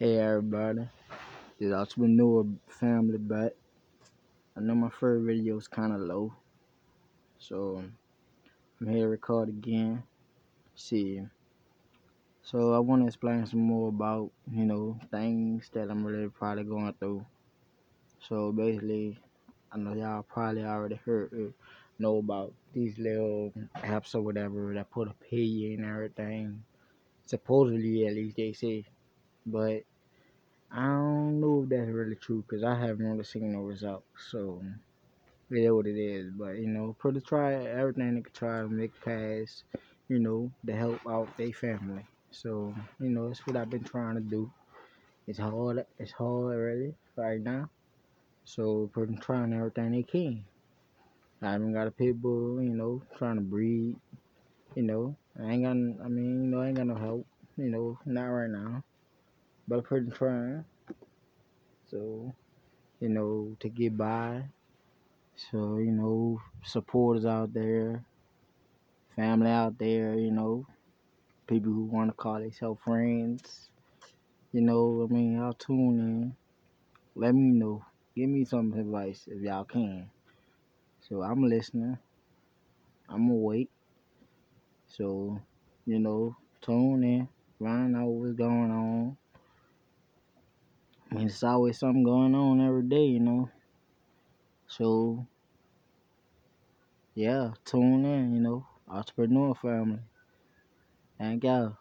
Hey everybody, this entrepreneur family back. I know my first video was kind of low, so I'm here to record again. See, so I want to explain some more about you know things that I'm really probably going through. So basically, I know y'all probably already heard uh, know about these little apps or whatever that put a pay and everything. Supposedly, at least they say, but I don't know if that's really true because I haven't really seen no results. So it is what it is. But you know, pretty try everything they can try to make pass, you know, to help out their family. So, you know, that's what I've been trying to do. It's hard it's hard really right now. So pretty trying everything they can. I haven't got a pit bull, you know, trying to breed, you know. I ain't got I mean, you know, I ain't got no help, you know, not right now but pretty trying. So, you know, to get by. So, you know, supporters out there, family out there, you know, people who want to call themselves friends. You know, I mean, y'all tune in. Let me know. Give me some advice if y'all can. So I'm listening. I'm wait. So, you know, tune in, find out what's going on. Mean, it's always something going on every day, you know. So, yeah, tune in, you know, entrepreneur family. Thank y'all.